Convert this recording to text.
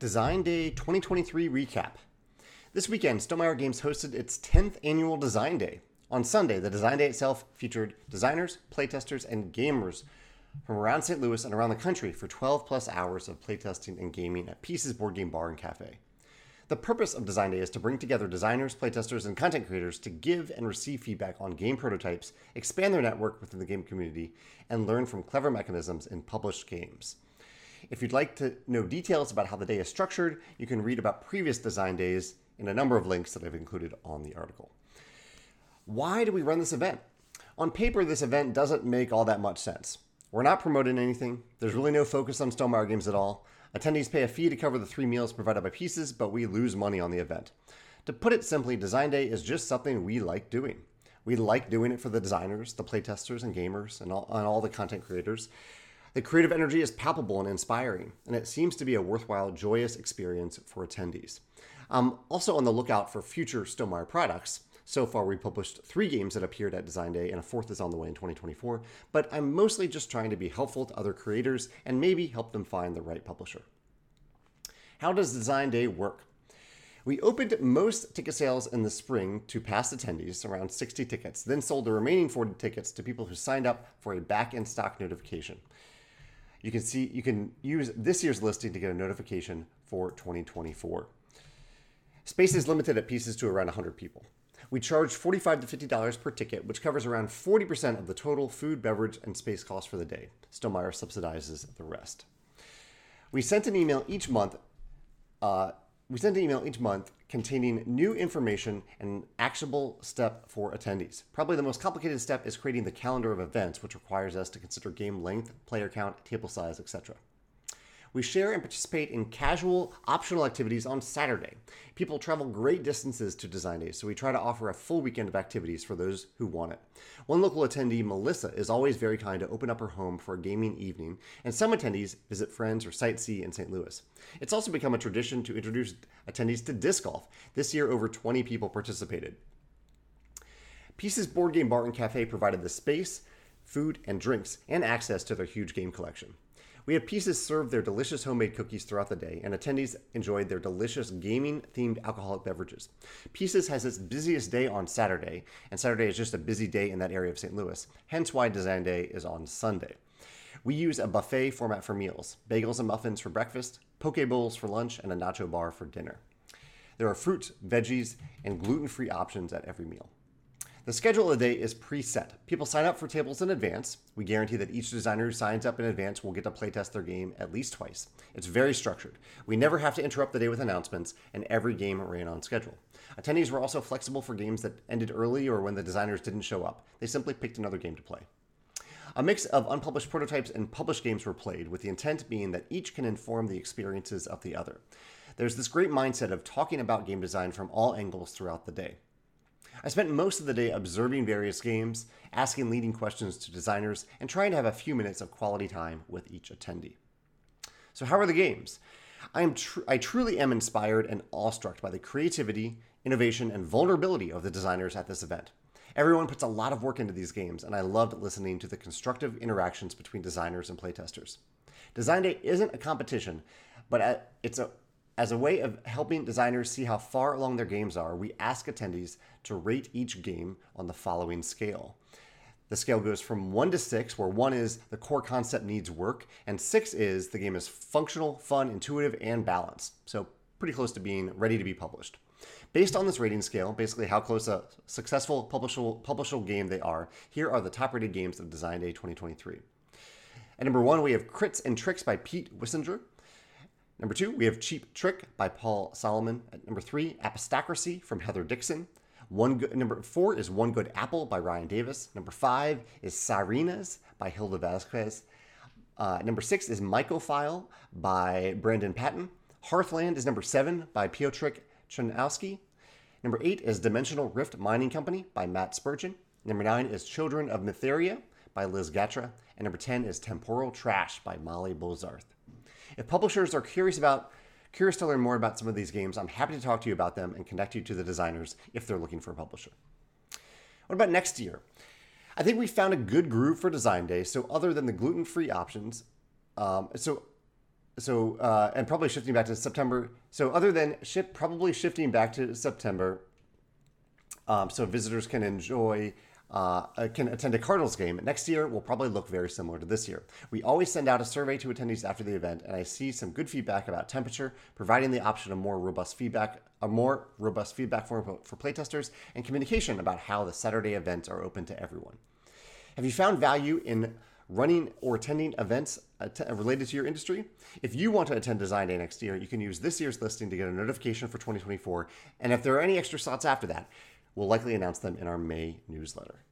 Design Day 2023 recap. This weekend, Stonemaier Games hosted its 10th annual Design Day. On Sunday, the Design Day itself featured designers, playtesters, and gamers from around St. Louis and around the country for 12 plus hours of playtesting and gaming at Pieces Board Game Bar and Cafe. The purpose of Design Day is to bring together designers, playtesters, and content creators to give and receive feedback on game prototypes, expand their network within the game community, and learn from clever mechanisms in published games. If you'd like to know details about how the day is structured, you can read about previous design days in a number of links that I've included on the article. Why do we run this event? On paper, this event doesn't make all that much sense. We're not promoting anything, there's really no focus on Stonemaier games at all. Attendees pay a fee to cover the three meals provided by Pieces, but we lose money on the event. To put it simply, Design Day is just something we like doing. We like doing it for the designers, the playtesters, and gamers, and all, and all the content creators. The creative energy is palpable and inspiring, and it seems to be a worthwhile, joyous experience for attendees. I'm also on the lookout for future Stonemaier products. So far, we published three games that appeared at Design Day, and a fourth is on the way in 2024. But I'm mostly just trying to be helpful to other creators and maybe help them find the right publisher. How does Design Day work? We opened most ticket sales in the spring to past attendees, around 60 tickets, then sold the remaining 40 tickets to people who signed up for a back in stock notification. You can see you can use this year's listing to get a notification for 2024. Space is limited at pieces to around 100 people. We charge 45 to $50 per ticket, which covers around 40% of the total food, beverage, and space costs for the day. Stonemaier subsidizes the rest. We sent an email each month uh, we send an email each month containing new information and actionable step for attendees. Probably the most complicated step is creating the calendar of events, which requires us to consider game length, player count, table size, etc. We share and participate in casual, optional activities on Saturday. People travel great distances to Design Days, so we try to offer a full weekend of activities for those who want it. One local attendee, Melissa, is always very kind to open up her home for a gaming evening, and some attendees visit friends or sightsee in St. Louis. It's also become a tradition to introduce attendees to disc golf. This year, over 20 people participated. Pieces Board Game Bar and Cafe provided the space, food, and drinks, and access to their huge game collection. We had Pieces serve their delicious homemade cookies throughout the day, and attendees enjoyed their delicious gaming themed alcoholic beverages. Pieces has its busiest day on Saturday, and Saturday is just a busy day in that area of St. Louis, hence why Design Day is on Sunday. We use a buffet format for meals bagels and muffins for breakfast, poke bowls for lunch, and a nacho bar for dinner. There are fruits, veggies, and gluten free options at every meal. The schedule of the day is preset. People sign up for tables in advance. We guarantee that each designer who signs up in advance will get to playtest their game at least twice. It's very structured. We never have to interrupt the day with announcements, and every game ran on schedule. Attendees were also flexible for games that ended early or when the designers didn't show up. They simply picked another game to play. A mix of unpublished prototypes and published games were played, with the intent being that each can inform the experiences of the other. There's this great mindset of talking about game design from all angles throughout the day. I spent most of the day observing various games, asking leading questions to designers, and trying to have a few minutes of quality time with each attendee. So, how are the games? I, am tr- I truly am inspired and awestruck by the creativity, innovation, and vulnerability of the designers at this event. Everyone puts a lot of work into these games, and I loved listening to the constructive interactions between designers and playtesters. Design Day isn't a competition, but uh, it's a as a way of helping designers see how far along their games are, we ask attendees to rate each game on the following scale. The scale goes from 1 to 6, where 1 is the core concept needs work, and 6 is the game is functional, fun, intuitive, and balanced. So, pretty close to being ready to be published. Based on this rating scale, basically how close a successful publishable, publishable game they are, here are the top rated games of Design Day 2023. At number 1, we have Crits and Tricks by Pete Wissinger. Number two, we have Cheap Trick by Paul Solomon. At number three, Apostocracy from Heather Dixon. One good, number four is One Good Apple by Ryan Davis. Number five is Sirenas by Hilda Vasquez. Uh, number six is Mycophile by Brandon Patton. Hearthland is number seven by Piotrek Chernowski. Number eight is Dimensional Rift Mining Company by Matt Spurgeon. Number nine is Children of Mytheria by Liz Gatra. And number 10 is Temporal Trash by Molly Bozarth. If publishers are curious about curious to learn more about some of these games, I'm happy to talk to you about them and connect you to the designers if they're looking for a publisher. What about next year? I think we found a good groove for Design Day. So other than the gluten-free options, um, so so uh, and probably shifting back to September. So other than ship, probably shifting back to September, um, so visitors can enjoy. Uh, uh, can attend a Cardinals game. Next year will probably look very similar to this year. We always send out a survey to attendees after the event, and I see some good feedback about temperature, providing the option of more robust feedback, a more robust feedback form for playtesters, and communication about how the Saturday events are open to everyone. Have you found value in running or attending events related to your industry? If you want to attend Design Day next year, you can use this year's listing to get a notification for 2024. And if there are any extra slots after that, we'll likely announce them in our May newsletter.